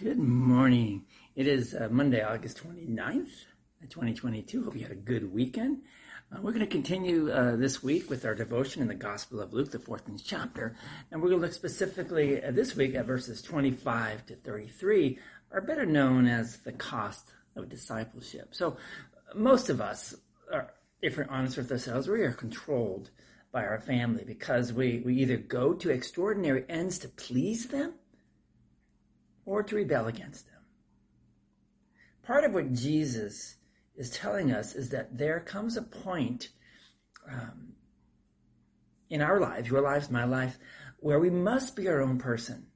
Good morning. It is uh, Monday, August 29th, 2022. Hope you had a good weekend. Uh, we're going to continue uh, this week with our devotion in the Gospel of Luke, the 14th chapter. And we're going to look specifically this week at verses 25 to 33, are better known as the cost of discipleship. So most of us, are, if we're honest with ourselves, we are controlled by our family because we, we either go to extraordinary ends to please them or to rebel against them. Part of what Jesus is telling us is that there comes a point um, in our lives, your lives, my life, where we must be our own person,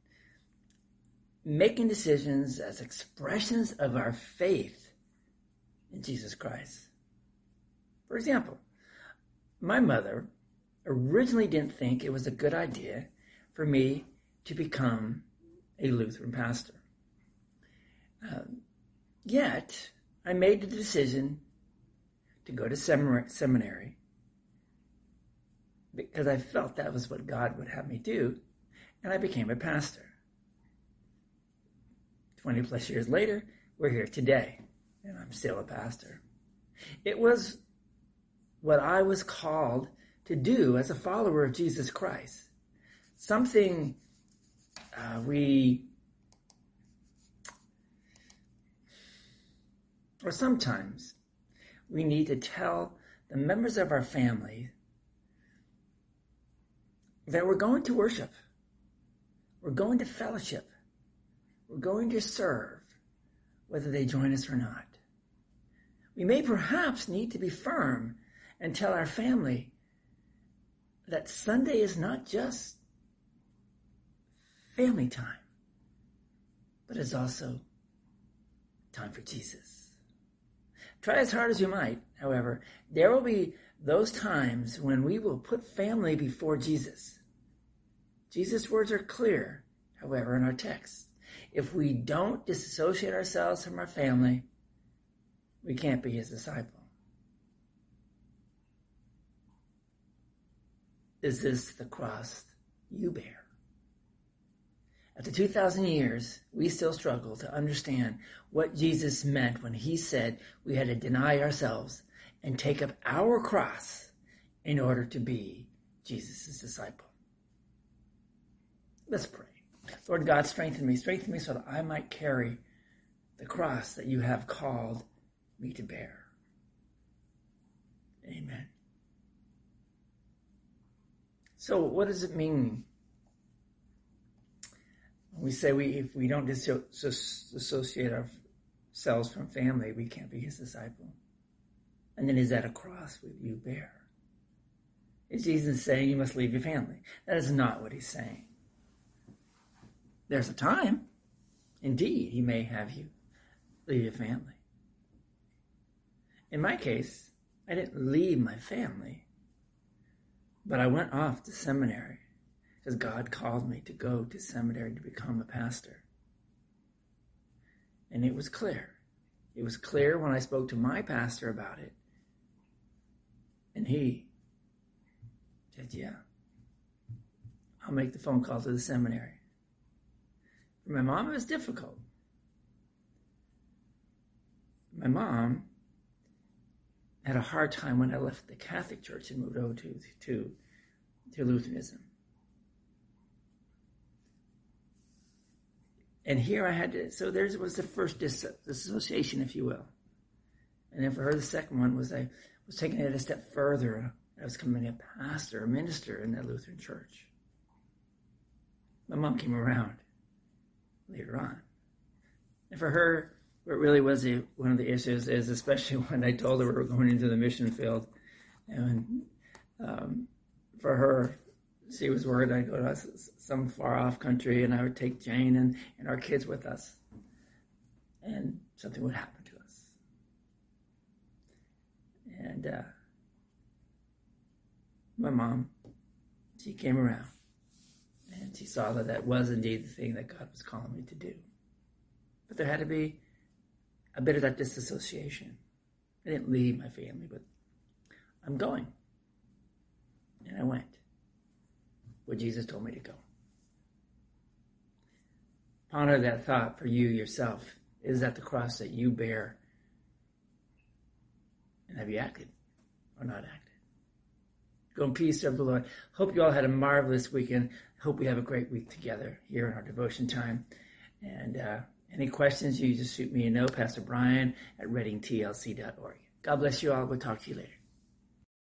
making decisions as expressions of our faith in Jesus Christ. For example, my mother originally didn't think it was a good idea for me to become a Lutheran pastor. Um, yet, I made the decision to go to seminary because I felt that was what God would have me do, and I became a pastor. 20 plus years later, we're here today, and I'm still a pastor. It was what I was called to do as a follower of Jesus Christ. Something uh, we, or sometimes, we need to tell the members of our family that we're going to worship, we're going to fellowship, we're going to serve, whether they join us or not. We may perhaps need to be firm and tell our family that Sunday is not just family time, but it's also time for Jesus. Try as hard as you might, however, there will be those times when we will put family before Jesus. Jesus' words are clear, however, in our text. If we don't disassociate ourselves from our family, we can't be his disciple. Is this the cross you bear? After 2,000 years, we still struggle to understand what Jesus meant when he said we had to deny ourselves and take up our cross in order to be Jesus' disciple. Let's pray. Lord God, strengthen me, strengthen me so that I might carry the cross that you have called me to bear. Amen. So, what does it mean we say we if we don't dissociate ourselves from family, we can't be his disciple. And then is that a cross with you bear? Is Jesus saying you must leave your family? That is not what he's saying. There's a time, indeed, he may have you leave your family. In my case, I didn't leave my family, but I went off to seminary because God called me to go to seminary to become a pastor. And it was clear. It was clear when I spoke to my pastor about it. And he said, Yeah, I'll make the phone call to the seminary. For my mom, it was difficult. My mom had a hard time when I left the Catholic Church and moved over to, to, to Lutheranism. And here I had to, so there was the first dissociation, if you will. And then for her, the second one was I was taking it a step further. I was becoming a pastor, a minister in that Lutheran church. My mom came around later on. And for her, what really was one of the issues is, especially when I told her we were going into the mission field, and um, for her, she was worried I'd go to some far off country and I would take Jane and, and our kids with us. And something would happen to us. And uh, my mom, she came around and she saw that that was indeed the thing that God was calling me to do. But there had to be a bit of that disassociation. I didn't leave my family, but I'm going. And I went where Jesus told me to go. Ponder that thought for you yourself. Is that the cross that you bear? And have you acted or not acted? Go in peace, serve the Lord. Hope you all had a marvelous weekend. Hope we have a great week together here in our devotion time. And uh, any questions, you just shoot me a note, Pastor Brian at readingtlc.org. God bless you all. We'll talk to you later.